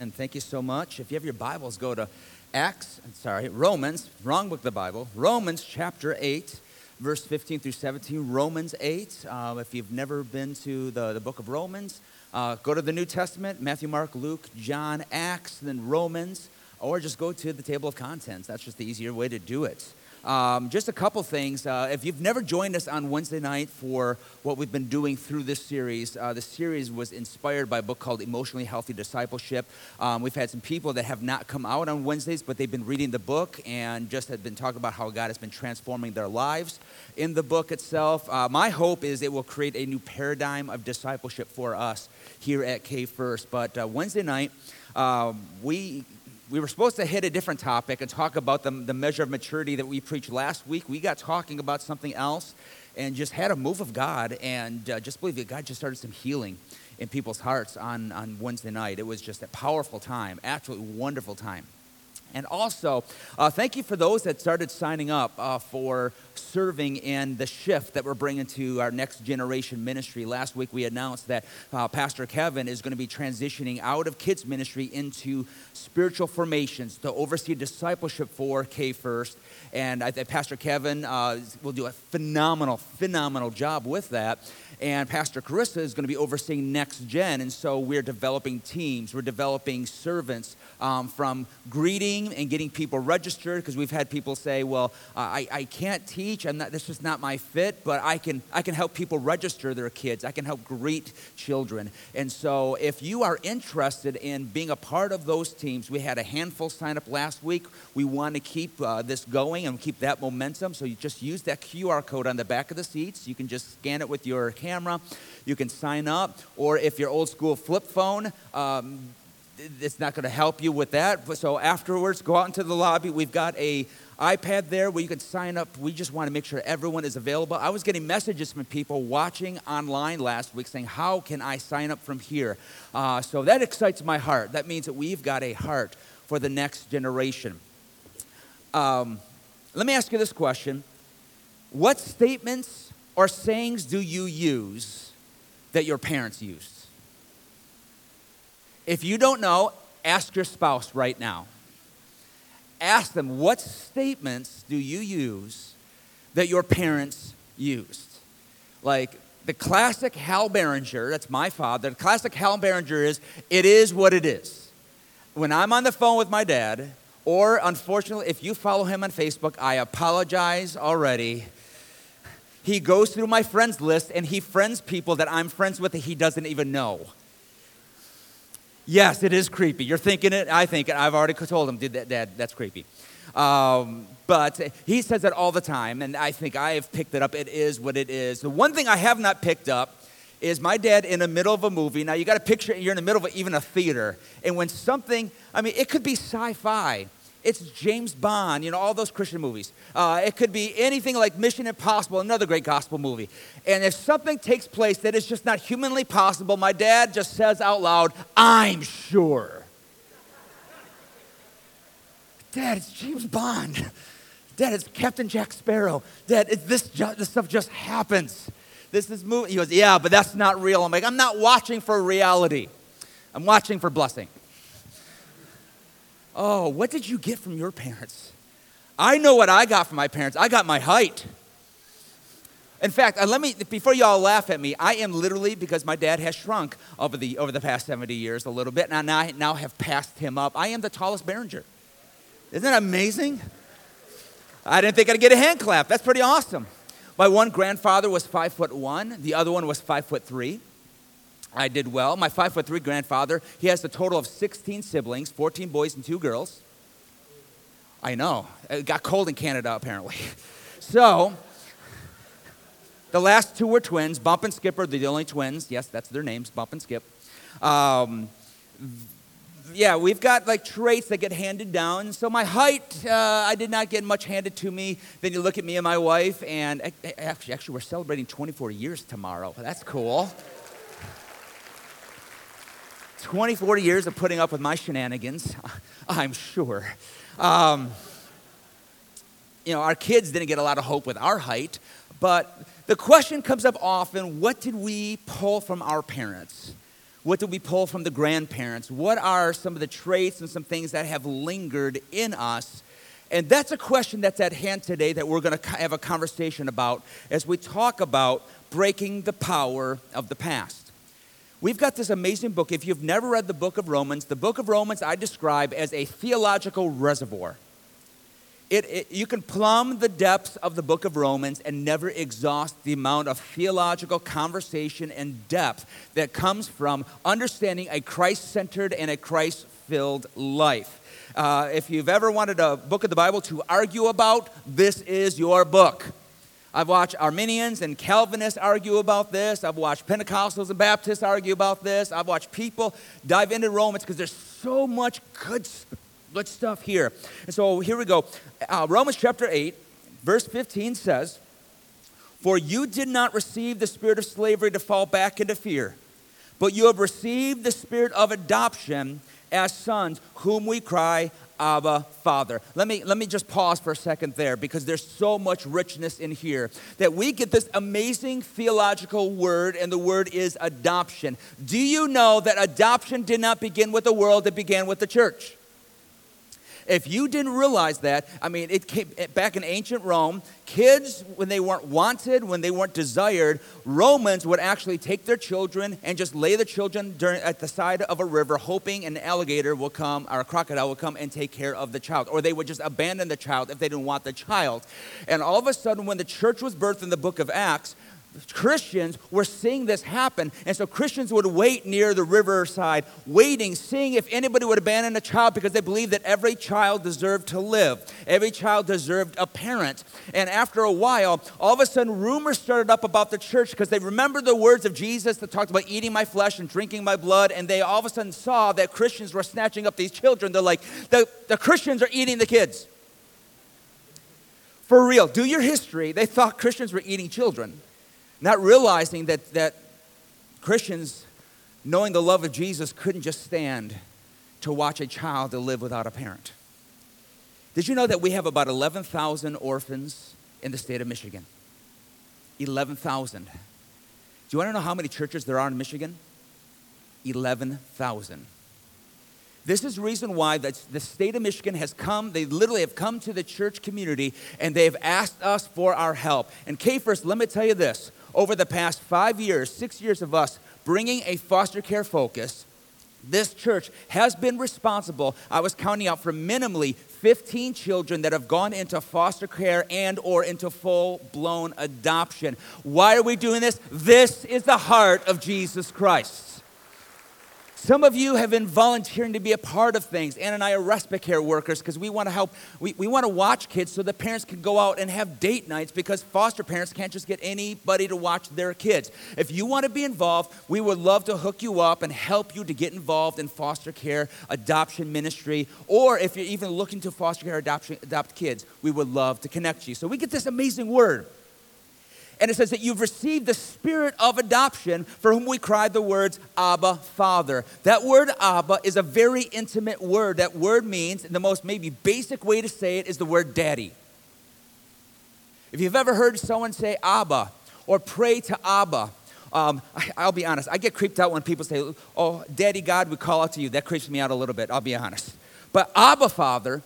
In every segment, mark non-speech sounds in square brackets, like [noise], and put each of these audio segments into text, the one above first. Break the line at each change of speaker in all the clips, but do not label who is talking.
And thank you so much. If you have your Bibles, go to Acts, sorry, Romans, wrong book of the Bible, Romans chapter 8, verse 15 through 17. Romans 8. Uh, if you've never been to the, the book of Romans, uh, go to the New Testament Matthew, Mark, Luke, John, Acts, then Romans, or just go to the table of contents. That's just the easier way to do it. Um, just a couple things. Uh, if you've never joined us on Wednesday night for what we've been doing through this series, uh, the series was inspired by a book called Emotionally Healthy Discipleship. Um, we've had some people that have not come out on Wednesdays, but they've been reading the book and just have been talking about how God has been transforming their lives in the book itself. Uh, my hope is it will create a new paradigm of discipleship for us here at K First. But uh, Wednesday night, um, we we were supposed to hit a different topic and talk about the, the measure of maturity that we preached last week. We got talking about something else and just had a move of God and uh, just believe that God just started some healing in people's hearts on, on Wednesday night. It was just a powerful time, absolutely wonderful time. And also, uh, thank you for those that started signing up uh, for serving in the shift that we're bringing to our next generation ministry. Last week we announced that uh, Pastor Kevin is going to be transitioning out of kids ministry into spiritual formations to oversee discipleship for K First. And I think Pastor Kevin uh, will do a phenomenal, phenomenal job with that. And Pastor Carissa is going to be overseeing Next Gen. And so we're developing teams, we're developing servants um, from greeting and getting people registered because we've had people say, well, I, I can't teach, I'm not, this is not my fit, but I can, I can help people register their kids. I can help greet children. And so if you are interested in being a part of those teams, we had a handful sign up last week. We want to keep uh, this going and keep that momentum. So you just use that QR code on the back of the seats. You can just scan it with your camera camera. You can sign up, or if you're old school flip phone, um, it's not going to help you with that. So afterwards, go out into the lobby. We've got a iPad there where you can sign up. We just want to make sure everyone is available. I was getting messages from people watching online last week saying, How can I sign up from here? Uh, so that excites my heart. That means that we've got a heart for the next generation. Um, let me ask you this question What statements or sayings do you use that your parents used? If you don't know, ask your spouse right now. Ask them, what statements do you use that your parents used? Like the classic Hal Berenger, that's my father, the classic Hal Berenger is, it is what it is. When I'm on the phone with my dad, or unfortunately, if you follow him on Facebook, I apologize already he goes through my friends list and he friends people that I'm friends with that he doesn't even know. Yes, it is creepy. You're thinking it, I think it. I've already told him, Did that, Dad, that's creepy. Um, but he says it all the time, and I think I have picked it up. It is what it is. The one thing I have not picked up is my dad in the middle of a movie. Now, you got to picture you're in the middle of even a theater, and when something, I mean, it could be sci fi it's James Bond, you know, all those Christian movies. Uh, it could be anything like Mission Impossible, another great gospel movie. And if something takes place that is just not humanly possible, my dad just says out loud, I'm sure. Dad, it's James Bond. Dad, it's Captain Jack Sparrow. Dad, this, this stuff just happens. This is movie. He goes, Yeah, but that's not real. I'm like, I'm not watching for reality, I'm watching for blessing. Oh, what did you get from your parents? I know what I got from my parents. I got my height. In fact, uh, let me before y'all laugh at me, I am literally because my dad has shrunk over the over the past 70 years a little bit, and I now have passed him up. I am the tallest Berenger. Isn't that amazing? I didn't think I'd get a hand clap. That's pretty awesome. My one grandfather was five foot one, the other one was five foot three. I did well. My five foot three grandfather, he has a total of 16 siblings, 14 boys and two girls. I know. It got cold in Canada, apparently. [laughs] So, the last two were twins. Bump and Skip are the only twins. Yes, that's their names, Bump and Skip. Um, yeah, we've got like traits that get handed down. So my height, uh, I did not get much handed to me. Then you look at me and my wife, and actually, actually, we're celebrating 24 years tomorrow. That's cool. 20, 40 years of putting up with my shenanigans, [laughs] I'm sure. Um, you know, our kids didn't get a lot of hope with our height, but the question comes up often what did we pull from our parents? What did we pull from the grandparents? What are some of the traits and some things that have lingered in us? And that's a question that's at hand today that we're going to have a conversation about as we talk about breaking the power of the past. We've got this amazing book. If you've never read the book of Romans, the book of Romans I describe as a theological reservoir. It, it, you can plumb the depths of the book of Romans and never exhaust the amount of theological conversation and depth that comes from understanding a Christ centered and a Christ filled life. Uh, if you've ever wanted a book of the Bible to argue about, this is your book. I've watched Arminians and Calvinists argue about this. I've watched Pentecostals and Baptists argue about this. I've watched people dive into Romans because there's so much good, good stuff here. And so here we go. Uh, Romans chapter 8, verse 15 says, For you did not receive the spirit of slavery to fall back into fear, but you have received the spirit of adoption as sons, whom we cry, Abba, Father. Let me, let me just pause for a second there because there's so much richness in here that we get this amazing theological word, and the word is adoption. Do you know that adoption did not begin with the world, it began with the church? If you didn't realize that, I mean, it came back in ancient Rome, kids, when they weren't wanted, when they weren't desired, Romans would actually take their children and just lay the children during, at the side of a river, hoping an alligator will come or a crocodile will come and take care of the child. Or they would just abandon the child if they didn't want the child. And all of a sudden, when the church was birthed in the book of Acts, Christians were seeing this happen. And so Christians would wait near the riverside, waiting, seeing if anybody would abandon a child because they believed that every child deserved to live. Every child deserved a parent. And after a while, all of a sudden, rumors started up about the church because they remembered the words of Jesus that talked about eating my flesh and drinking my blood. And they all of a sudden saw that Christians were snatching up these children. They're like, the, the Christians are eating the kids. For real, do your history. They thought Christians were eating children not realizing that, that Christians, knowing the love of Jesus, couldn't just stand to watch a child to live without a parent. Did you know that we have about 11,000 orphans in the state of Michigan? 11,000. Do you want to know how many churches there are in Michigan? 11,000. This is reason why the state of Michigan has come, they literally have come to the church community and they've asked us for our help. And K first, let me tell you this over the past five years, six years of us bringing a foster care focus, this church has been responsible. I was counting out for minimally 15 children that have gone into foster care and or into full-blown adoption. Why are we doing this? This is the heart of jesus christ some of you have been volunteering to be a part of things. Ann and I are respite care workers because we want to help. We, we want to watch kids so the parents can go out and have date nights because foster parents can't just get anybody to watch their kids. If you want to be involved, we would love to hook you up and help you to get involved in foster care, adoption ministry, or if you're even looking to foster care, adoption, adopt kids, we would love to connect you. So we get this amazing word. And it says that you've received the spirit of adoption for whom we cried the words, Abba, Father. That word Abba is a very intimate word. That word means, the most maybe basic way to say it is the word daddy. If you've ever heard someone say Abba or pray to Abba, um, I, will be honest, I get creeped out when people say, Oh, Daddy God, we call out to you. That creeps me out a little bit, I'll be honest. But Abba Father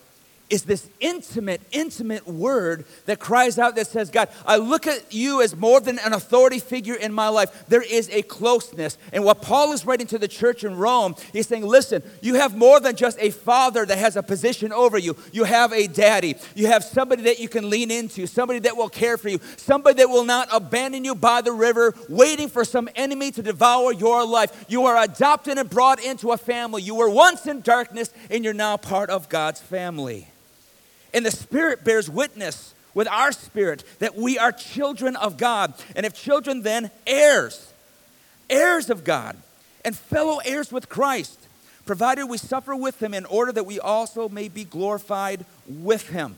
is this intimate, intimate word that cries out that says, God, I look at you as more than an authority figure in my life. There is a closeness. And what Paul is writing to the church in Rome, he's saying, listen, you have more than just a father that has a position over you. You have a daddy. You have somebody that you can lean into, somebody that will care for you, somebody that will not abandon you by the river, waiting for some enemy to devour your life. You are adopted and brought into a family. You were once in darkness, and you're now part of God's family. And the Spirit bears witness with our spirit that we are children of God. And if children, then heirs, heirs of God, and fellow heirs with Christ, provided we suffer with him in order that we also may be glorified with him.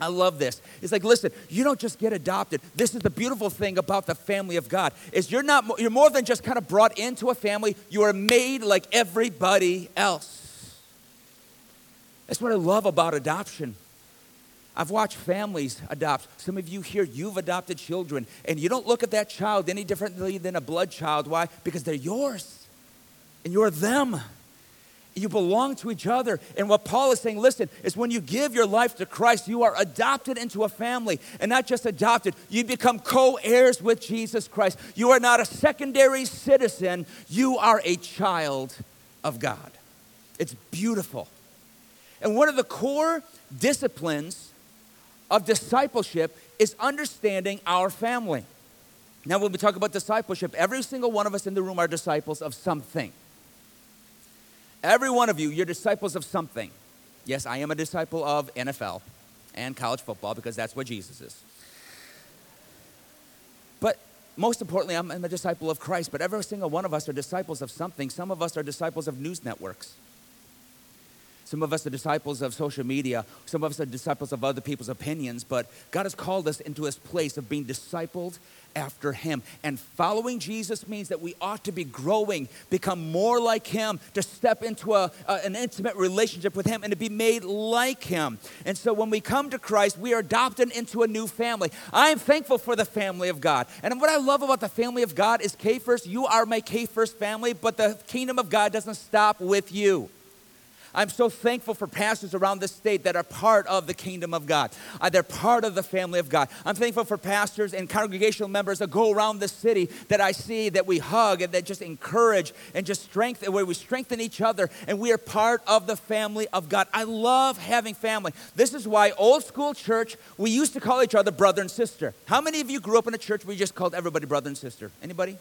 I love this. It's like, listen, you don't just get adopted. This is the beautiful thing about the family of God. Is you're not you're more than just kind of brought into a family. You are made like everybody else. That's what I love about adoption. I've watched families adopt. Some of you here, you've adopted children, and you don't look at that child any differently than a blood child. Why? Because they're yours. and you're them. You belong to each other. And what Paul is saying, listen, is when you give your life to Christ, you are adopted into a family. And not just adopted, you become co heirs with Jesus Christ. You are not a secondary citizen, you are a child of God. It's beautiful. And one of the core disciplines of discipleship is understanding our family. Now, when we talk about discipleship, every single one of us in the room are disciples of something. Every one of you, you're disciples of something. Yes, I am a disciple of NFL and college football because that's what Jesus is. But most importantly, I'm a disciple of Christ, but every single one of us are disciples of something. Some of us are disciples of news networks. Some of us are disciples of social media. Some of us are disciples of other people's opinions. But God has called us into this place of being discipled after Him. And following Jesus means that we ought to be growing, become more like Him, to step into a, a, an intimate relationship with Him and to be made like Him. And so when we come to Christ, we are adopted into a new family. I am thankful for the family of God. And what I love about the family of God is K First, you are my K First family, but the kingdom of God doesn't stop with you. I'm so thankful for pastors around this state that are part of the kingdom of God. Uh, they're part of the family of God. I'm thankful for pastors and congregational members that go around the city that I see that we hug and that just encourage and just strengthen, where we strengthen each other and we are part of the family of God. I love having family. This is why old school church, we used to call each other brother and sister. How many of you grew up in a church where you just called everybody brother and sister? Anybody?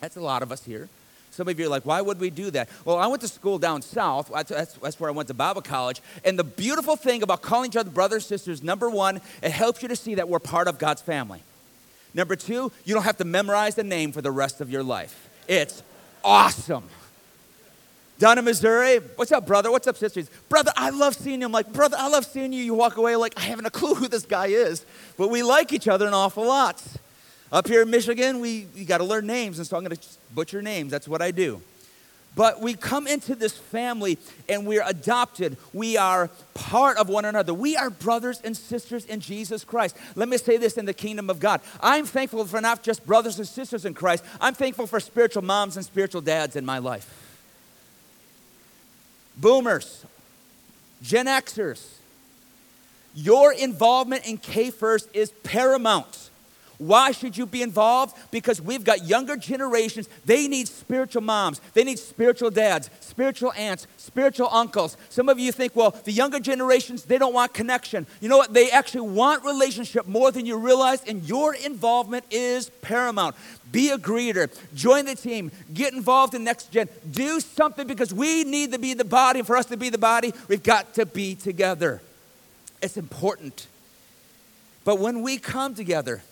That's a lot of us here. Some of you are like, why would we do that? Well, I went to school down south. That's, that's where I went to Bible college. And the beautiful thing about calling each other brothers sisters, number one, it helps you to see that we're part of God's family. Number two, you don't have to memorize the name for the rest of your life. It's awesome. Down in Missouri, what's up, brother? What's up, sisters? Brother, I love seeing you. I'm like, brother, I love seeing you. You walk away like, I haven't a clue who this guy is. But we like each other an awful lot. Up here in Michigan, we, we got to learn names, and so I'm going to butcher names. That's what I do. But we come into this family and we're adopted. We are part of one another. We are brothers and sisters in Jesus Christ. Let me say this in the kingdom of God. I'm thankful for not just brothers and sisters in Christ, I'm thankful for spiritual moms and spiritual dads in my life. Boomers, Gen Xers, your involvement in K First is paramount. Why should you be involved? Because we've got younger generations. They need spiritual moms. They need spiritual dads, spiritual aunts, spiritual uncles. Some of you think, well, the younger generations, they don't want connection. You know what? They actually want relationship more than you realize, and your involvement is paramount. Be a greeter. Join the team. Get involved in next gen. Do something because we need to be the body. And for us to be the body, we've got to be together. It's important. But when we come together,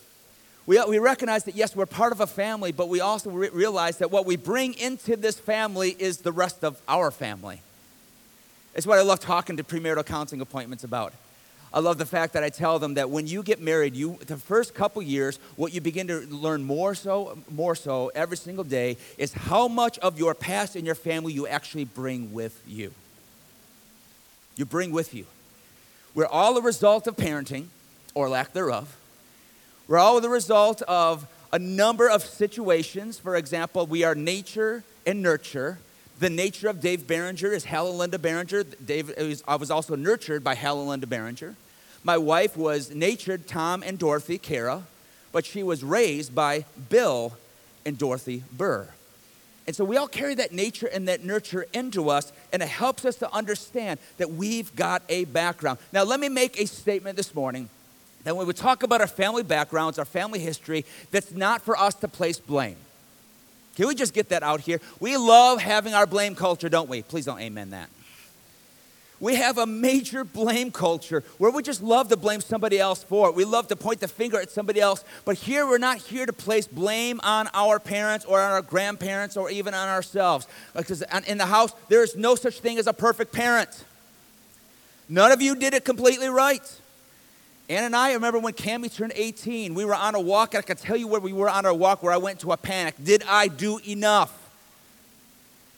we, we recognize that, yes, we're part of a family, but we also re- realize that what we bring into this family is the rest of our family. It's what I love talking to premarital counseling appointments about. I love the fact that I tell them that when you get married, you the first couple years, what you begin to learn more so, more so every single day is how much of your past and your family you actually bring with you. You bring with you. We're all a result of parenting or lack thereof. We're all the result of a number of situations. For example, we are nature and nurture. The nature of Dave Barringer is Hal and Linda Barringer. Dave, was, I was also nurtured by Hal and Linda Barringer. My wife was natured Tom and Dorothy Kara, but she was raised by Bill and Dorothy Burr. And so we all carry that nature and that nurture into us, and it helps us to understand that we've got a background. Now, let me make a statement this morning that when we talk about our family backgrounds, our family history, that's not for us to place blame. Can we just get that out here? We love having our blame culture, don't we? Please don't amen that. We have a major blame culture where we just love to blame somebody else for it. We love to point the finger at somebody else. But here, we're not here to place blame on our parents or on our grandparents or even on ourselves. Because in the house, there is no such thing as a perfect parent. None of you did it completely right. Ann and I remember when Cami turned 18, we were on a walk, and I can tell you where we were on our walk where I went to a panic. Did I do enough?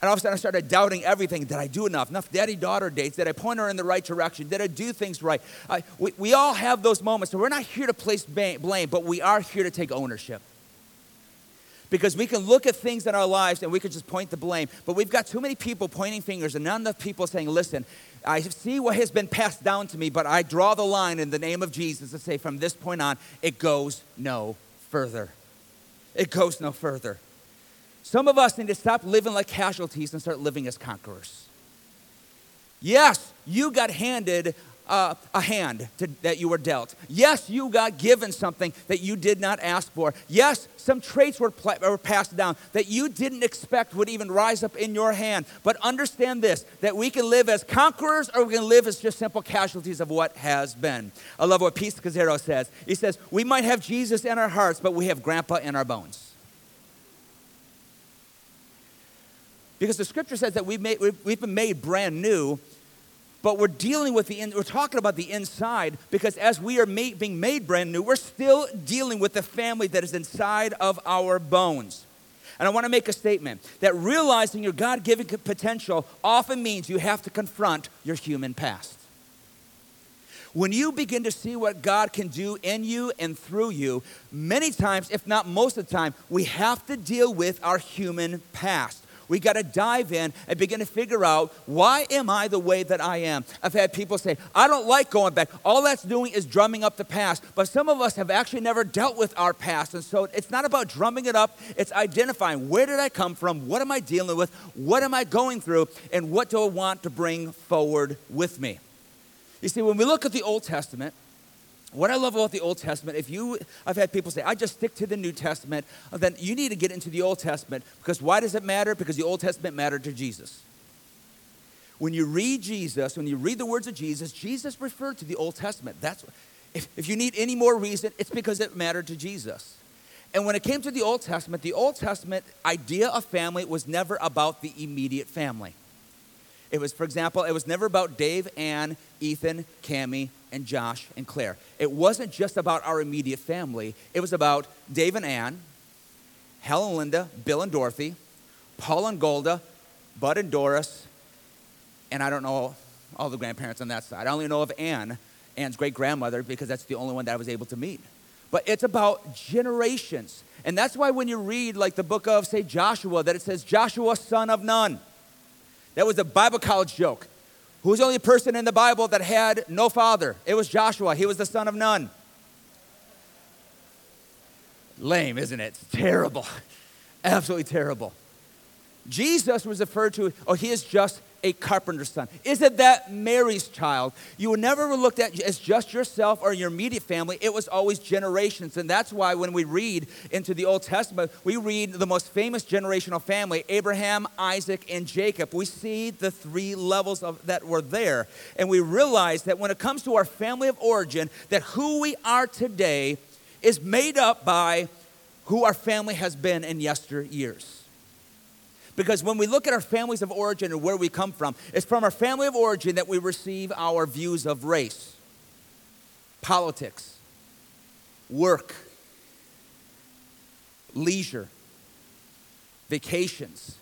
And all of a sudden I started doubting everything. Did I do enough? Enough daddy daughter dates? Did I point her in the right direction? Did I do things right? I, we, we all have those moments. So we're not here to place blame, but we are here to take ownership. Because we can look at things in our lives and we can just point the blame. But we've got too many people pointing fingers and not enough people saying, listen, I see what has been passed down to me, but I draw the line in the name of Jesus to say from this point on, it goes no further. It goes no further. Some of us need to stop living like casualties and start living as conquerors. Yes, you got handed a hand to, that you were dealt. Yes, you got given something that you did not ask for. Yes, some traits were, pl- were passed down that you didn't expect would even rise up in your hand. But understand this that we can live as conquerors or we can live as just simple casualties of what has been. I love what Pete Scazzero says. He says, We might have Jesus in our hearts, but we have grandpa in our bones. Because the scripture says that we've, made, we've been made brand new, but we're dealing with the, in, we're talking about the inside because as we are made, being made brand new, we're still dealing with the family that is inside of our bones. And I want to make a statement that realizing your God given potential often means you have to confront your human past. When you begin to see what God can do in you and through you, many times, if not most of the time, we have to deal with our human past. We got to dive in and begin to figure out why am I the way that I am? I've had people say, I don't like going back. All that's doing is drumming up the past. But some of us have actually never dealt with our past. And so it's not about drumming it up, it's identifying where did I come from? What am I dealing with? What am I going through? And what do I want to bring forward with me? You see, when we look at the Old Testament, what I love about the Old Testament, if you, I've had people say, I just stick to the New Testament, then you need to get into the Old Testament because why does it matter? Because the Old Testament mattered to Jesus. When you read Jesus, when you read the words of Jesus, Jesus referred to the Old Testament. That's, if, if you need any more reason, it's because it mattered to Jesus. And when it came to the Old Testament, the Old Testament idea of family was never about the immediate family. It was, for example, it was never about Dave, Ann, Ethan, Cami, and Josh and Claire. It wasn't just about our immediate family. It was about Dave and Ann, Hal and Linda, Bill and Dorothy, Paul and Golda, Bud and Doris, and I don't know all the grandparents on that side. I only know of Ann, Ann's great grandmother, because that's the only one that I was able to meet. But it's about generations. And that's why when you read, like the book of, say, Joshua, that it says, Joshua, son of Nun. That was a Bible college joke. Who was the only person in the Bible that had no father? It was Joshua. He was the son of Nun. Lame, isn't it? It's terrible. [laughs] Absolutely terrible. Jesus was referred to, oh, he is just a carpenter's son? Is it that Mary's child? You were never looked at as just yourself or your immediate family. It was always generations. And that's why when we read into the Old Testament, we read the most famous generational family Abraham, Isaac, and Jacob. We see the three levels of, that were there. And we realize that when it comes to our family of origin, that who we are today is made up by who our family has been in yesteryears. Because when we look at our families of origin and where we come from, it's from our family of origin that we receive our views of race, politics, work, leisure, vacations,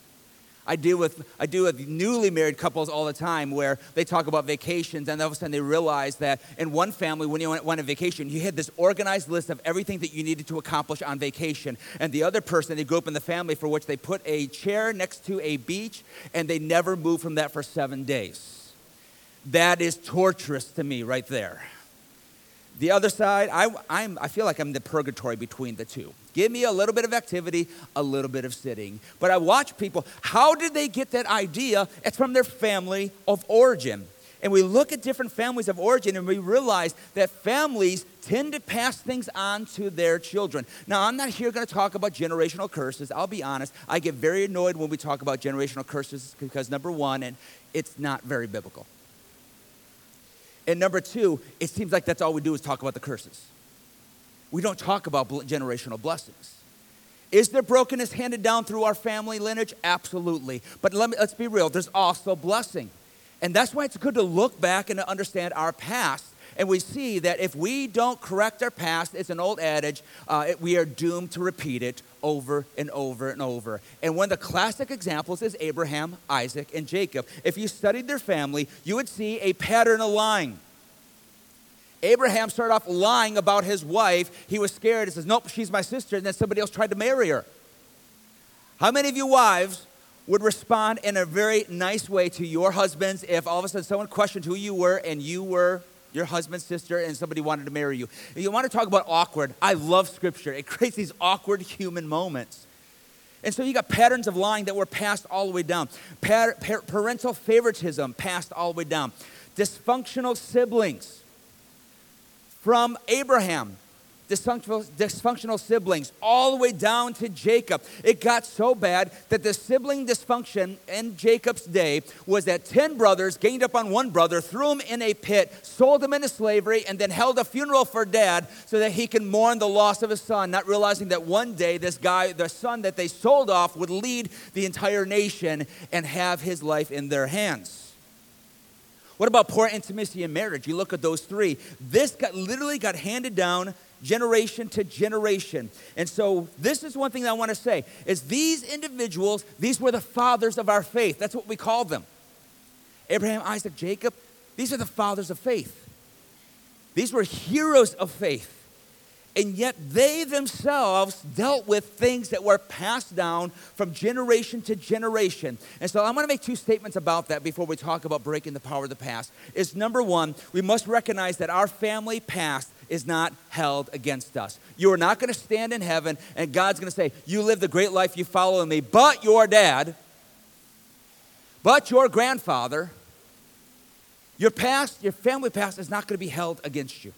I deal with I deal with newly married couples all the time where they talk about vacations and all of a sudden they realize that in one family when you went, went on vacation you had this organized list of everything that you needed to accomplish on vacation and the other person they grew up in the family for which they put a chair next to a beach and they never moved from that for seven days. That is torturous to me right there. The other side, I, I'm, I feel like I'm the purgatory between the two. Give me a little bit of activity, a little bit of sitting. But I watch people, how did they get that idea? It's from their family of origin. And we look at different families of origin and we realize that families tend to pass things on to their children. Now, I'm not here going to talk about generational curses. I'll be honest. I get very annoyed when we talk about generational curses because, number one, and it's not very biblical. And number two, it seems like that's all we do is talk about the curses. We don't talk about generational blessings. Is there brokenness handed down through our family lineage? Absolutely. But let me, let's be real, there's also blessing. And that's why it's good to look back and to understand our past. And we see that if we don't correct our past, it's an old adage, uh, it, we are doomed to repeat it over and over and over. And one of the classic examples is Abraham, Isaac, and Jacob. If you studied their family, you would see a pattern of lying. Abraham started off lying about his wife. He was scared. He says, Nope, she's my sister. And then somebody else tried to marry her. How many of you wives would respond in a very nice way to your husbands if all of a sudden someone questioned who you were and you were your husband's sister and somebody wanted to marry you? You want to talk about awkward? I love scripture. It creates these awkward human moments. And so you got patterns of lying that were passed all the way down. parental favoritism passed all the way down. Dysfunctional siblings from Abraham dysfunctional, dysfunctional siblings, all the way down to Jacob. It got so bad that the sibling dysfunction in Jacob's day was that 10 brothers gained up on one brother, threw him in a pit, sold him into slavery, and then held a funeral for dad so that he can mourn the loss of his son, not realizing that one day this guy, the son that they sold off, would lead the entire nation and have his life in their hands. What about poor intimacy in marriage? You look at those three. This got literally got handed down generation to generation. And so this is one thing that I want to say is these individuals, these were the fathers of our faith. That's what we call them. Abraham, Isaac, Jacob, these are the fathers of faith. These were heroes of faith. And yet they themselves dealt with things that were passed down from generation to generation. And so I'm going to make two statements about that before we talk about breaking the power of the past. Is number 1, we must recognize that our family past is not held against us. You are not going to stand in heaven and God's going to say, You lived the great life, you followed me, but your dad, but your grandfather, your past, your family past is not going to be held against you.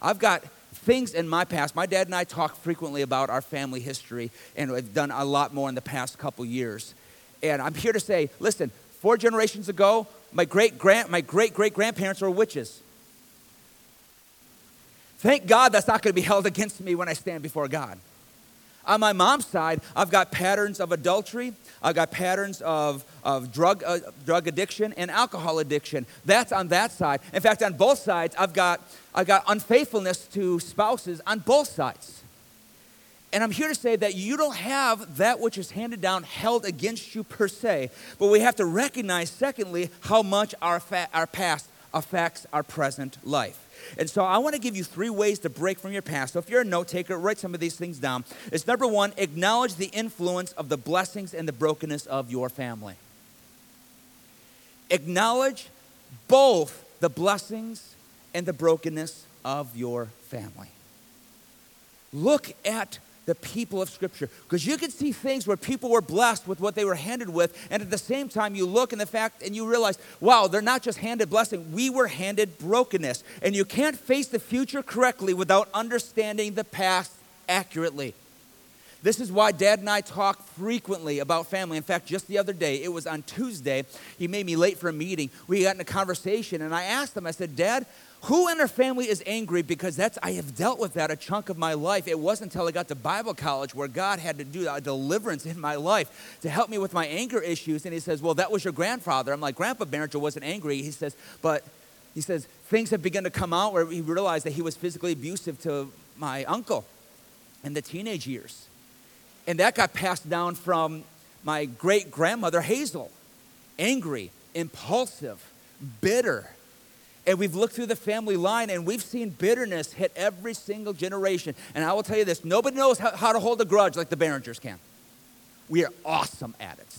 I've got things in my past. My dad and I talk frequently about our family history, and we've done a lot more in the past couple years. And I'm here to say, listen, four generations ago, my great grand, my great great grandparents were witches. Thank God that's not going to be held against me when I stand before God. On my mom's side, I've got patterns of adultery, I've got patterns of, of drug, uh, drug addiction and alcohol addiction. That's on that side. In fact, on both sides, I've got, I've got unfaithfulness to spouses on both sides. And I'm here to say that you don't have that which is handed down held against you per se, but we have to recognize, secondly, how much our, fa- our past affects our present life. And so I want to give you three ways to break from your past. So if you're a note taker, write some of these things down. It's number one, acknowledge the influence of the blessings and the brokenness of your family. Acknowledge both the blessings and the brokenness of your family. Look at the people of Scripture. Because you can see things where people were blessed with what they were handed with, and at the same time, you look in the fact and you realize, wow, they're not just handed blessing, we were handed brokenness. And you can't face the future correctly without understanding the past accurately. This is why dad and I talk frequently about family. In fact, just the other day, it was on Tuesday, he made me late for a meeting. We got in a conversation, and I asked him, I said, Dad, who in our family is angry? Because that's I have dealt with that a chunk of my life. It wasn't until I got to Bible college where God had to do a deliverance in my life to help me with my anger issues. And he says, Well, that was your grandfather. I'm like, Grandpa Barringer wasn't angry. He says, but he says, things have begun to come out where he realized that he was physically abusive to my uncle in the teenage years. And that got passed down from my great grandmother, Hazel. Angry, impulsive, bitter and we've looked through the family line and we've seen bitterness hit every single generation. And I will tell you this nobody knows how, how to hold a grudge like the Barringers can. We are awesome at it.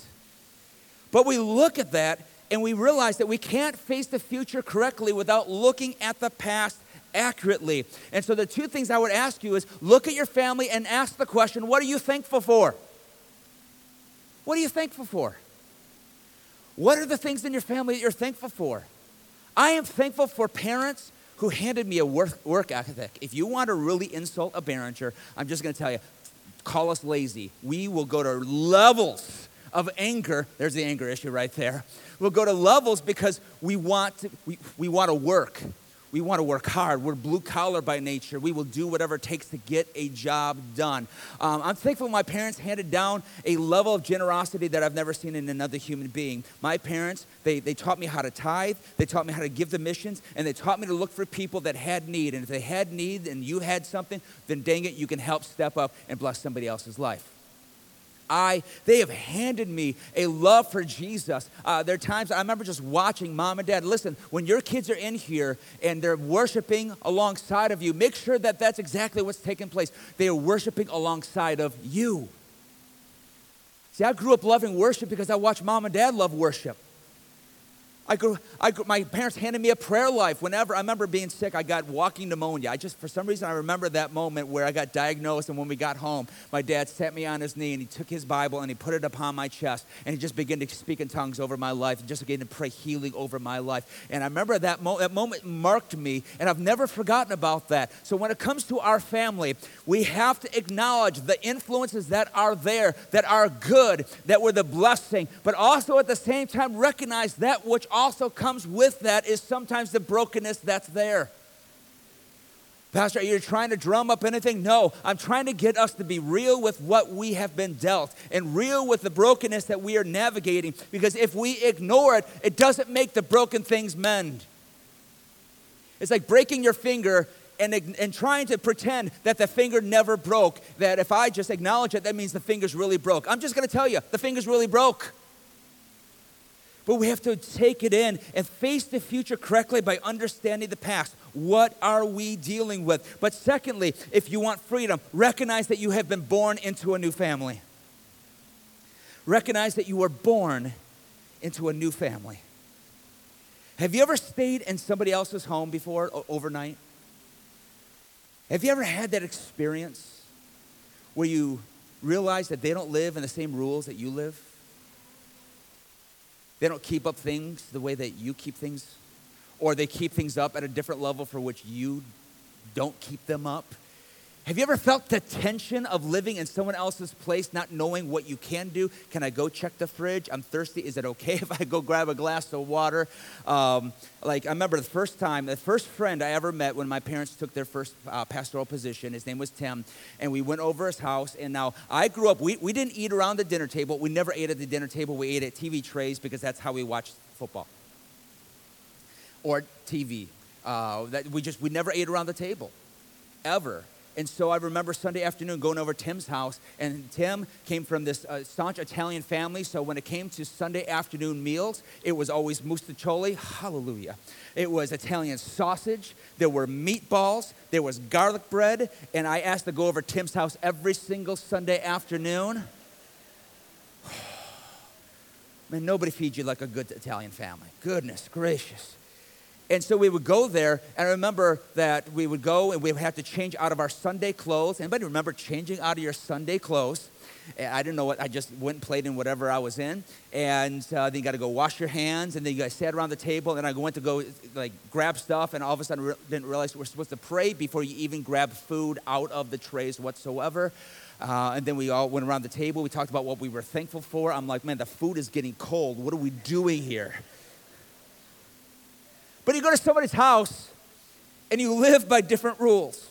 But we look at that and we realize that we can't face the future correctly without looking at the past accurately. And so the two things I would ask you is look at your family and ask the question, what are you thankful for? What are you thankful for? What are the things in your family that you're thankful for? I am thankful for parents who handed me a work, work ethic. If you want to really insult a Barringer, I'm just going to tell you, call us lazy. We will go to levels of anger. There's the anger issue right there. We'll go to levels because we want to, we, we want to work. We want to work hard. We're blue collar by nature. We will do whatever it takes to get a job done. Um, I'm thankful my parents handed down a level of generosity that I've never seen in another human being. My parents, they, they taught me how to tithe, they taught me how to give the missions, and they taught me to look for people that had need. And if they had need and you had something, then dang it, you can help step up and bless somebody else's life. I, they have handed me a love for Jesus. Uh, there are times I remember just watching mom and dad. Listen, when your kids are in here and they're worshiping alongside of you, make sure that that's exactly what's taking place. They are worshiping alongside of you. See, I grew up loving worship because I watched mom and dad love worship. I grew, I grew, my parents handed me a prayer life. Whenever I remember being sick, I got walking pneumonia. I just, for some reason, I remember that moment where I got diagnosed, and when we got home, my dad set me on his knee and he took his Bible and he put it upon my chest, and he just began to speak in tongues over my life, and just began to pray healing over my life. And I remember that, mo- that moment marked me, and I've never forgotten about that. So when it comes to our family, we have to acknowledge the influences that are there, that are good, that were the blessing, but also at the same time recognize that which also comes with that is sometimes the brokenness that's there. Pastor, are you trying to drum up anything? No, I'm trying to get us to be real with what we have been dealt and real with the brokenness that we are navigating because if we ignore it, it doesn't make the broken things mend. It's like breaking your finger and, and trying to pretend that the finger never broke, that if I just acknowledge it, that means the finger's really broke. I'm just gonna tell you, the finger's really broke. But we have to take it in and face the future correctly by understanding the past. What are we dealing with? But secondly, if you want freedom, recognize that you have been born into a new family. Recognize that you were born into a new family. Have you ever stayed in somebody else's home before overnight? Have you ever had that experience where you realize that they don't live in the same rules that you live? They don't keep up things the way that you keep things, or they keep things up at a different level for which you don't keep them up. Have you ever felt the tension of living in someone else's place, not knowing what you can do? Can I go check the fridge? I'm thirsty. Is it okay [laughs] if I go grab a glass of water? Um, like, I remember the first time, the first friend I ever met when my parents took their first uh, pastoral position, his name was Tim, and we went over his house. And now I grew up, we, we didn't eat around the dinner table. We never ate at the dinner table. We ate at TV trays because that's how we watched football or TV. Uh, that we just, we never ate around the table, ever. And so I remember Sunday afternoon going over Tim's house, and Tim came from this uh, staunch Italian family. So when it came to Sunday afternoon meals, it was always mostaccioli, hallelujah. It was Italian sausage, there were meatballs, there was garlic bread, and I asked to go over Tim's house every single Sunday afternoon. [sighs] Man, nobody feeds you like a good Italian family. Goodness gracious. And so we would go there, and I remember that we would go and we would have to change out of our Sunday clothes. Anybody remember changing out of your Sunday clothes? I didn't know what, I just went and played in whatever I was in. And uh, then you got to go wash your hands, and then you guys sat around the table, and I went to go like grab stuff, and all of a sudden re- didn't realize we're supposed to pray before you even grab food out of the trays whatsoever. Uh, and then we all went around the table. We talked about what we were thankful for. I'm like, man, the food is getting cold. What are we doing here? But you go to somebody's house and you live by different rules.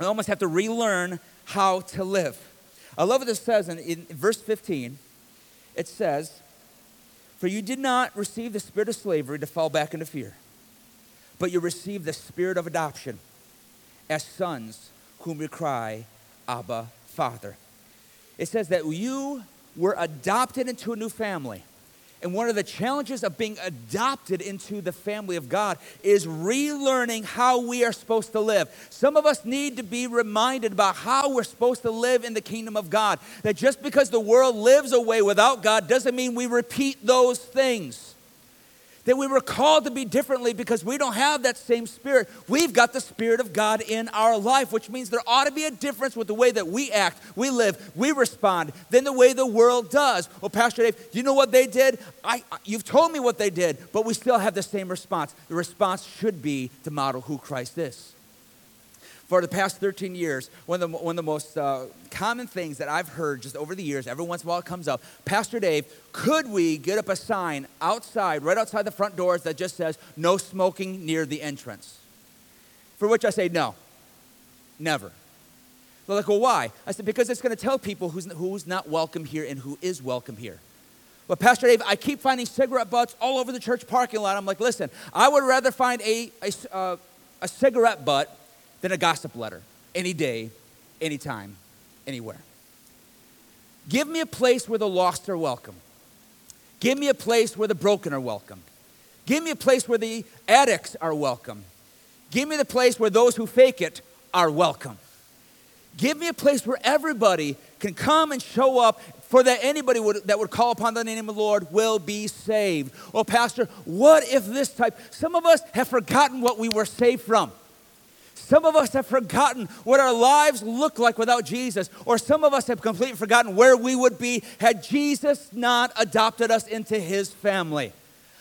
You almost have to relearn how to live. I love what this says in, in verse 15. It says, For you did not receive the spirit of slavery to fall back into fear, but you received the spirit of adoption as sons whom we cry, Abba, Father. It says that you were adopted into a new family. And one of the challenges of being adopted into the family of God is relearning how we are supposed to live. Some of us need to be reminded about how we're supposed to live in the kingdom of God. That just because the world lives away without God doesn't mean we repeat those things that we were called to be differently because we don't have that same spirit. We've got the spirit of God in our life, which means there ought to be a difference with the way that we act, we live, we respond than the way the world does. Well, Pastor Dave, you know what they did? I, you've told me what they did, but we still have the same response. The response should be to model who Christ is for the past 13 years, one of the, one of the most uh, common things that I've heard just over the years, every once in a while it comes up Pastor Dave, could we get up a sign outside, right outside the front doors that just says, no smoking near the entrance? For which I say, no, never. They're like, well, why? I said, because it's going to tell people who's, who's not welcome here and who is welcome here. But Pastor Dave, I keep finding cigarette butts all over the church parking lot. I'm like, listen, I would rather find a, a, uh, a cigarette butt than a gossip letter any day, anytime, anywhere. Give me a place where the lost are welcome. Give me a place where the broken are welcome. Give me a place where the addicts are welcome. Give me the place where those who fake it are welcome. Give me a place where everybody can come and show up for that anybody would, that would call upon the name of the Lord will be saved. Oh, Pastor, what if this type? Some of us have forgotten what we were saved from. Some of us have forgotten what our lives look like without Jesus, or some of us have completely forgotten where we would be had Jesus not adopted us into his family.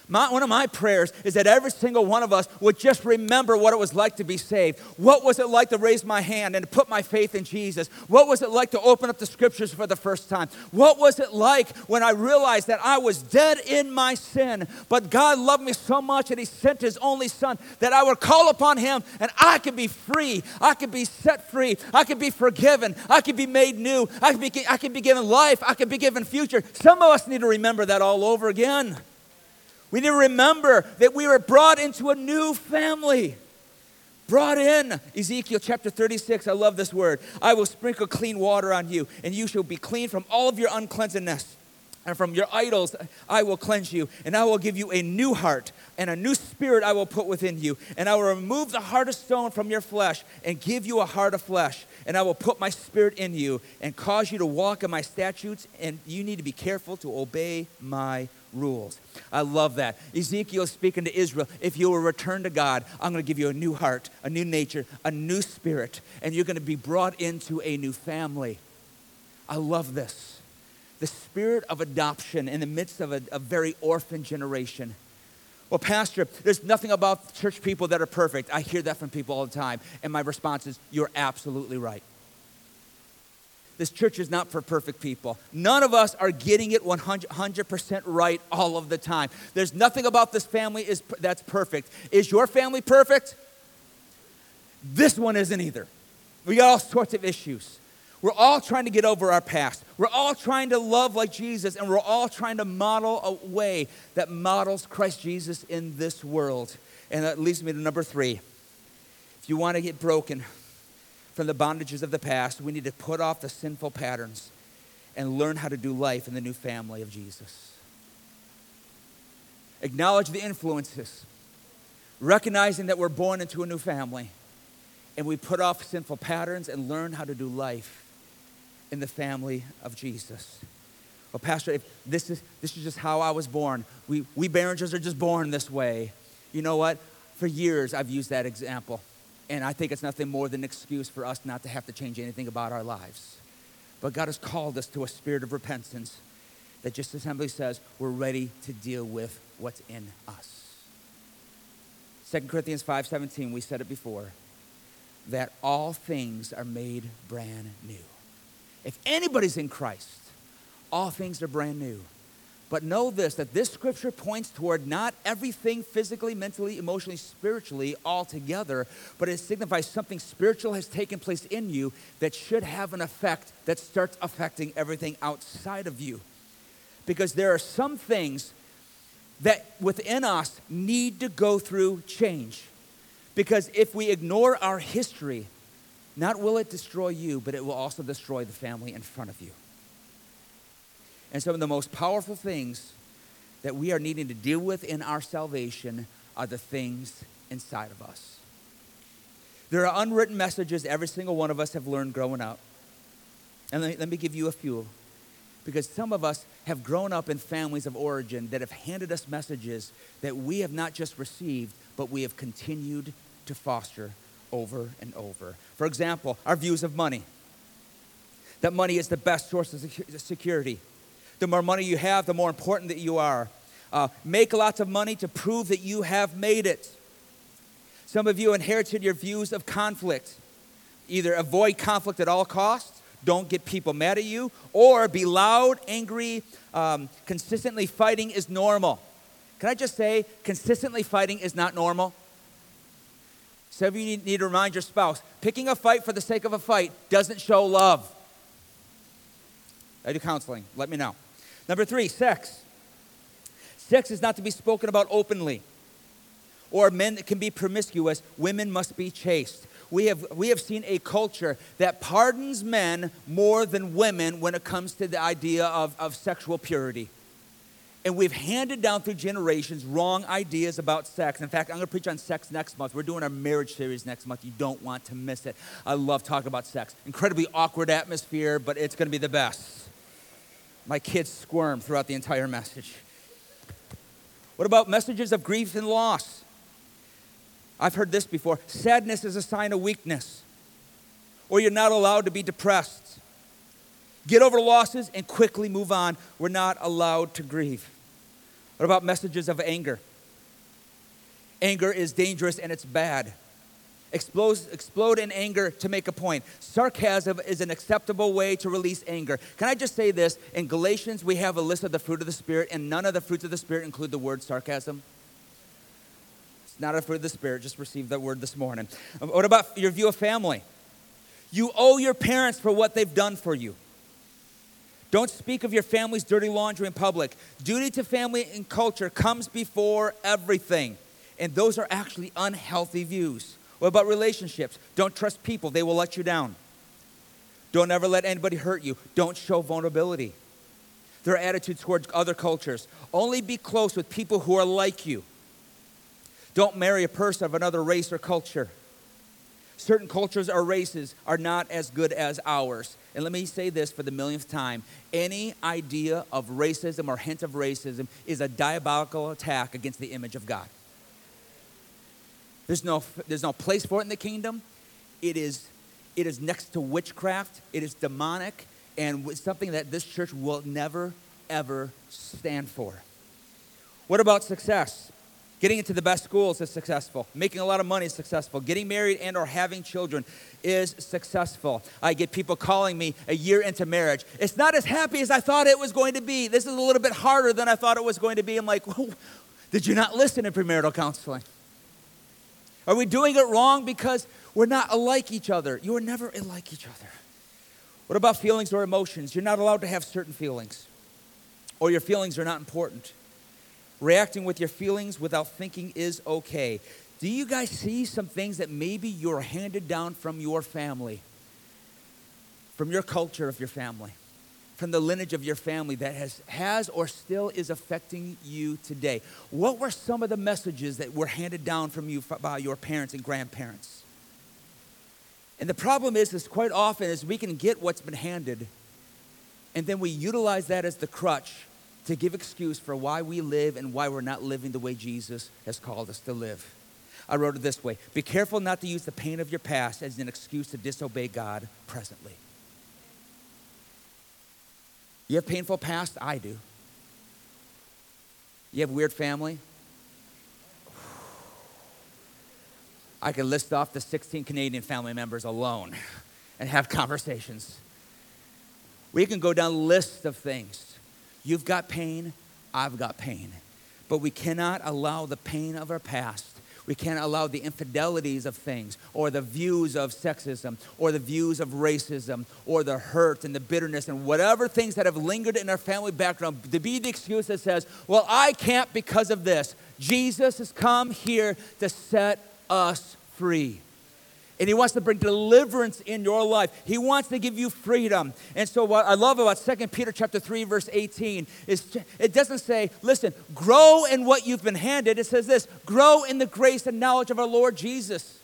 My, one of my prayers is that every single one of us would just remember what it was like to be saved. What was it like to raise my hand and put my faith in Jesus? What was it like to open up the scriptures for the first time? What was it like when I realized that I was dead in my sin, but God loved me so much that He sent His only Son that I would call upon Him and I could be free. I could be set free. I could be forgiven. I could be made new. I could be, I could be given life. I could be given future. Some of us need to remember that all over again. We need to remember that we were brought into a new family. Brought in, Ezekiel chapter 36. I love this word. I will sprinkle clean water on you, and you shall be clean from all of your uncleanness. And from your idols I will cleanse you, and I will give you a new heart, and a new spirit I will put within you. And I will remove the heart of stone from your flesh, and give you a heart of flesh. And I will put my spirit in you, and cause you to walk in my statutes, and you need to be careful to obey my rules. I love that. Ezekiel speaking to Israel. If you will return to God, I'm going to give you a new heart, a new nature, a new spirit, and you're going to be brought into a new family. I love this. The spirit of adoption in the midst of a, a very orphan generation. Well, Pastor, there's nothing about church people that are perfect. I hear that from people all the time. And my response is, You're absolutely right. This church is not for perfect people. None of us are getting it 100% right all of the time. There's nothing about this family is, that's perfect. Is your family perfect? This one isn't either. We got all sorts of issues. We're all trying to get over our past. We're all trying to love like Jesus, and we're all trying to model a way that models Christ Jesus in this world. And that leads me to number three. If you want to get broken, from the bondages of the past. We need to put off the sinful patterns and learn how to do life in the new family of Jesus. Acknowledge the influences, recognizing that we're born into a new family, and we put off sinful patterns and learn how to do life in the family of Jesus. Well, Pastor, if this is, this is just how I was born. We, we Barringers are just born this way. You know what? For years, I've used that example. And I think it's nothing more than an excuse for us not to have to change anything about our lives. But God has called us to a spirit of repentance that just as Assembly says, we're ready to deal with what's in us. 2 Corinthians 5:17, we said it before, that all things are made brand new. If anybody's in Christ, all things are brand new. But know this that this scripture points toward not everything physically, mentally, emotionally, spiritually all together, but it signifies something spiritual has taken place in you that should have an effect that starts affecting everything outside of you. Because there are some things that within us need to go through change. Because if we ignore our history, not will it destroy you, but it will also destroy the family in front of you. And some of the most powerful things that we are needing to deal with in our salvation are the things inside of us. There are unwritten messages every single one of us have learned growing up. And let me, let me give you a few. Because some of us have grown up in families of origin that have handed us messages that we have not just received, but we have continued to foster over and over. For example, our views of money that money is the best source of security, the more money you have, the more important that you are. Uh, make lots of money to prove that you have made it. Some of you inherited your views of conflict. Either avoid conflict at all costs, don't get people mad at you, or be loud, angry, um, consistently fighting is normal. Can I just say, consistently fighting is not normal? Some of you need, need to remind your spouse picking a fight for the sake of a fight doesn't show love. I do counseling. Let me know. Number three, sex. Sex is not to be spoken about openly. Or men can be promiscuous, women must be chaste. We have, we have seen a culture that pardons men more than women when it comes to the idea of, of sexual purity. And we've handed down through generations wrong ideas about sex. In fact, I'm going to preach on sex next month. We're doing our marriage series next month. You don't want to miss it. I love talking about sex. Incredibly awkward atmosphere, but it's going to be the best. My kids squirm throughout the entire message. What about messages of grief and loss? I've heard this before. Sadness is a sign of weakness, or you're not allowed to be depressed. Get over losses and quickly move on. We're not allowed to grieve. What about messages of anger? Anger is dangerous and it's bad. Explode, explode in anger to make a point. Sarcasm is an acceptable way to release anger. Can I just say this? In Galatians, we have a list of the fruit of the Spirit, and none of the fruits of the Spirit include the word sarcasm. It's not a fruit of the Spirit, just received that word this morning. What about your view of family? You owe your parents for what they've done for you. Don't speak of your family's dirty laundry in public. Duty to family and culture comes before everything. And those are actually unhealthy views. What about relationships? Don't trust people, they will let you down. Don't ever let anybody hurt you. Don't show vulnerability. Their attitudes towards other cultures. Only be close with people who are like you. Don't marry a person of another race or culture. Certain cultures or races are not as good as ours. And let me say this for the millionth time any idea of racism or hint of racism is a diabolical attack against the image of God. There's no, there's no place for it in the kingdom. It is, it is next to witchcraft, it is demonic, and something that this church will never, ever stand for. What about success? Getting into the best schools is successful. Making a lot of money is successful. Getting married and or having children is successful. I get people calling me a year into marriage. It's not as happy as I thought it was going to be. This is a little bit harder than I thought it was going to be. I'm like, [laughs] did you not listen in premarital counseling? Are we doing it wrong because we're not alike each other? You are never alike each other. What about feelings or emotions? You're not allowed to have certain feelings, or your feelings are not important. Reacting with your feelings without thinking is okay. Do you guys see some things that maybe you're handed down from your family, from your culture of your family? From the lineage of your family that has, has or still is affecting you today? What were some of the messages that were handed down from you by your parents and grandparents? And the problem is, is quite often is we can get what's been handed, and then we utilize that as the crutch to give excuse for why we live and why we're not living the way Jesus has called us to live. I wrote it this way Be careful not to use the pain of your past as an excuse to disobey God presently. You have painful past? I do. You have weird family? I could list off the 16 Canadian family members alone and have conversations. We can go down lists of things. You've got pain, I've got pain. But we cannot allow the pain of our past we can't allow the infidelities of things or the views of sexism or the views of racism or the hurt and the bitterness and whatever things that have lingered in our family background to be the excuse that says, well, I can't because of this. Jesus has come here to set us free. And he wants to bring deliverance in your life. He wants to give you freedom. And so what I love about 2 Peter chapter 3 verse 18 is it doesn't say, listen, grow in what you've been handed. It says this, grow in the grace and knowledge of our Lord Jesus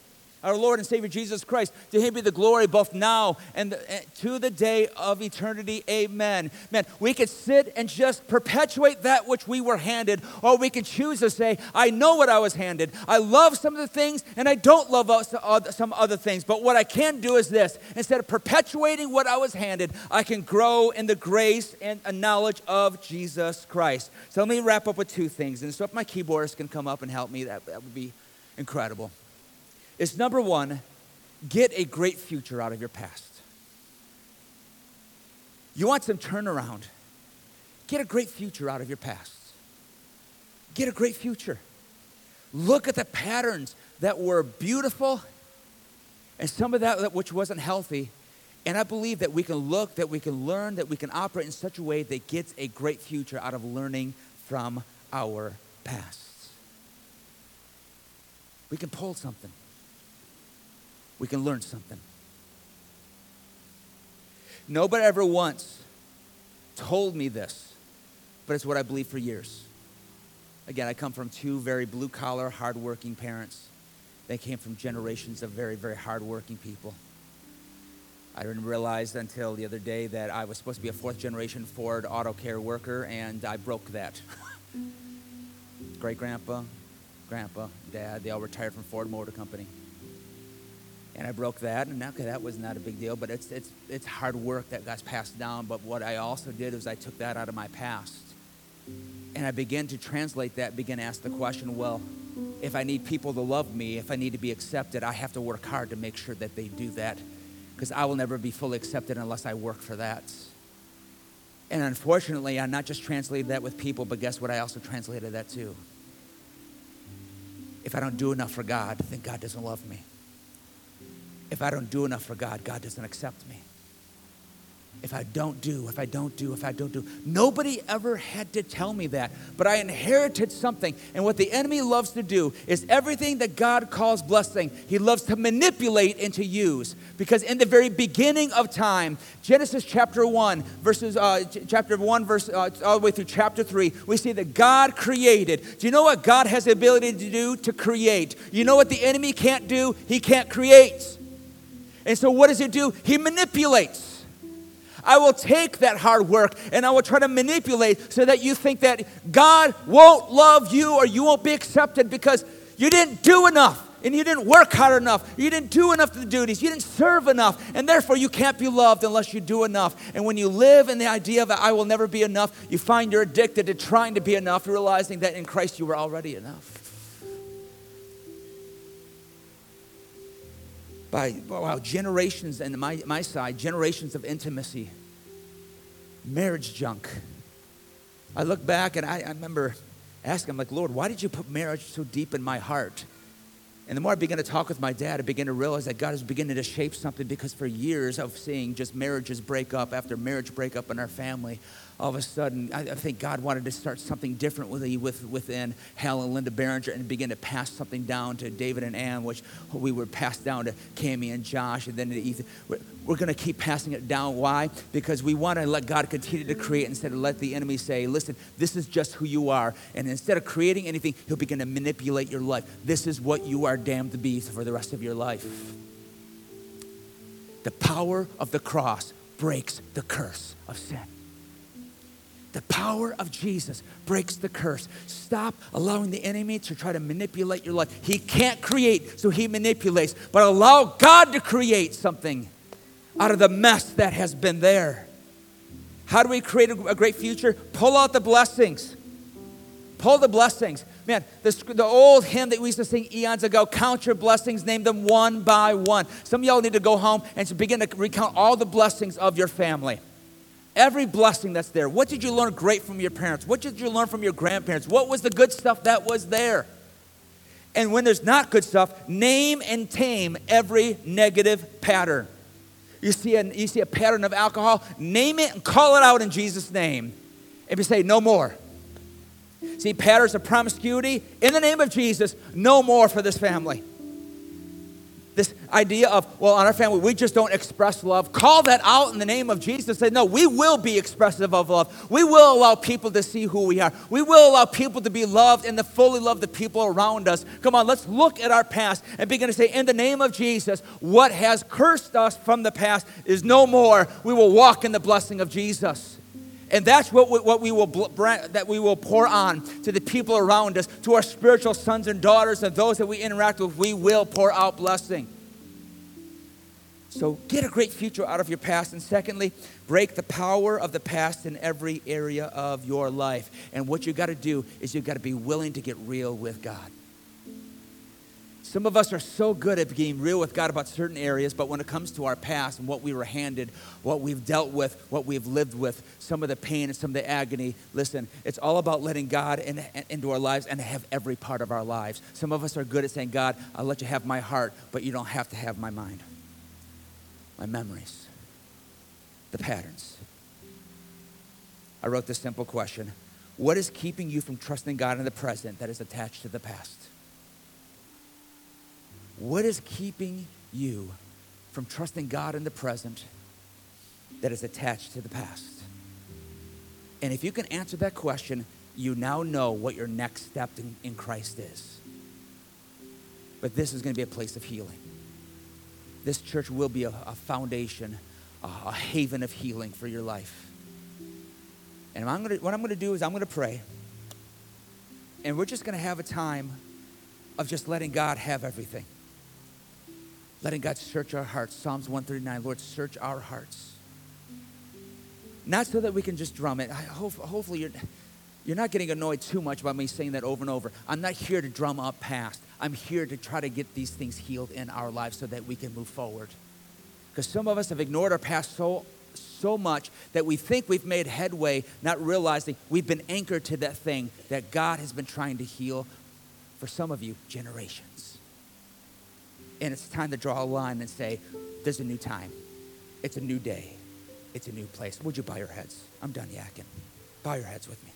our Lord and Savior Jesus Christ. To him be the glory both now and the, eh, to the day of eternity. Amen. Man, we could sit and just perpetuate that which we were handed, or we could choose to say, I know what I was handed. I love some of the things, and I don't love some other things. But what I can do is this instead of perpetuating what I was handed, I can grow in the grace and knowledge of Jesus Christ. So let me wrap up with two things. And so if my keyboardist can come up and help me, that, that would be incredible is number one, get a great future out of your past. You want some turnaround, get a great future out of your past. Get a great future. Look at the patterns that were beautiful and some of that which wasn't healthy. And I believe that we can look, that we can learn, that we can operate in such a way that gets a great future out of learning from our pasts. We can pull something we can learn something. Nobody ever once told me this, but it's what I believe for years. Again, I come from two very blue collar, hardworking parents. They came from generations of very, very hardworking people. I didn't realize until the other day that I was supposed to be a fourth generation Ford auto care worker, and I broke that. [laughs] Great grandpa, grandpa, dad, they all retired from Ford Motor Company. And I broke that, and okay, that was not a big deal, but it's, it's, it's hard work that got passed down. But what I also did is I took that out of my past. And I began to translate that, begin to ask the question well, if I need people to love me, if I need to be accepted, I have to work hard to make sure that they do that because I will never be fully accepted unless I work for that. And unfortunately, I not just translated that with people, but guess what? I also translated that too. If I don't do enough for God, then God doesn't love me. If I don't do enough for God, God doesn't accept me if I don't do, if I don't do, if I don't do. Nobody ever had to tell me that, but I inherited something. And what the enemy loves to do is everything that God calls blessing, he loves to manipulate and to use. Because in the very beginning of time, Genesis chapter 1, verses, uh, chapter 1, verse, uh, all the way through chapter 3, we see that God created. Do you know what God has the ability to do? To create. You know what the enemy can't do? He can't create. And so what does he do? He manipulates. I will take that hard work and I will try to manipulate so that you think that God won't love you or you won't be accepted because you didn't do enough and you didn't work hard enough. You didn't do enough of the duties. You didn't serve enough. And therefore, you can't be loved unless you do enough. And when you live in the idea that I will never be enough, you find you're addicted to trying to be enough, realizing that in Christ you were already enough. By wow, uh, generations, and my, my side, generations of intimacy, marriage junk. I look back and I, I remember asking, I'm like, Lord, why did you put marriage so deep in my heart? And the more I began to talk with my dad, I began to realize that God is beginning to shape something because for years of seeing just marriages break up after marriage break up in our family, all of a sudden, I, I think God wanted to start something different with, with, within Hal and Linda Barringer and begin to pass something down to David and Ann, which we were passed down to Cami and Josh, and then to Ethan. We're, we're going to keep passing it down. Why? Because we want to let God continue to create instead of let the enemy say, listen, this is just who you are. And instead of creating anything, he'll begin to manipulate your life. This is what you are damned to be for the rest of your life. The power of the cross breaks the curse of sin. The power of Jesus breaks the curse. Stop allowing the enemy to try to manipulate your life. He can't create, so he manipulates. But allow God to create something out of the mess that has been there. How do we create a great future? Pull out the blessings. Pull the blessings. Man, the old hymn that we used to sing eons ago, count your blessings, name them one by one. Some of y'all need to go home and begin to recount all the blessings of your family. Every blessing that's there. What did you learn great from your parents? What did you learn from your grandparents? What was the good stuff that was there? And when there's not good stuff, name and tame every negative pattern. You see, a, you see a pattern of alcohol, name it and call it out in Jesus' name. If you say, no more. See, patterns of promiscuity, in the name of Jesus, no more for this family this idea of, well, on our family, we just don't express love. Call that out in the name of Jesus. Say, no, we will be expressive of love. We will allow people to see who we are. We will allow people to be loved and to fully love the people around us. Come on, let's look at our past and begin to say, in the name of Jesus, what has cursed us from the past is no more. We will walk in the blessing of Jesus. And that's what we, what we will that we will pour on to the people around us, to our spiritual sons and daughters, and those that we interact with. We will pour out blessing. So get a great future out of your past. And secondly, break the power of the past in every area of your life. And what you got to do is you've got to be willing to get real with God. Some of us are so good at being real with God about certain areas, but when it comes to our past and what we were handed, what we've dealt with, what we've lived with, some of the pain and some of the agony, listen, it's all about letting God in, in, into our lives and have every part of our lives. Some of us are good at saying, God, I'll let you have my heart, but you don't have to have my mind, my memories, the patterns. I wrote this simple question What is keeping you from trusting God in the present that is attached to the past? What is keeping you from trusting God in the present that is attached to the past? And if you can answer that question, you now know what your next step in, in Christ is. But this is going to be a place of healing. this church will be a, a foundation, a, a haven of healing for your life. And I'm gonna, what I'm going to do is I'm going to pray. And we're just going to have a time of just letting God have everything. Letting God search our hearts. Psalms 139 Lord, search our hearts. Not so that we can just drum it. I hope, hopefully, you're, you're not getting annoyed too much by me saying that over and over. I'm not here to drum up past. I'm here to try to get these things healed in our lives so that we can move forward. Because some of us have ignored our past so, so much that we think we've made headway, not realizing we've been anchored to that thing that God has been trying to heal for some of you generations. And it's time to draw a line and say, there's a new time. It's a new day. It's a new place. Would you bow your heads? I'm done yakking. Bow your heads with me.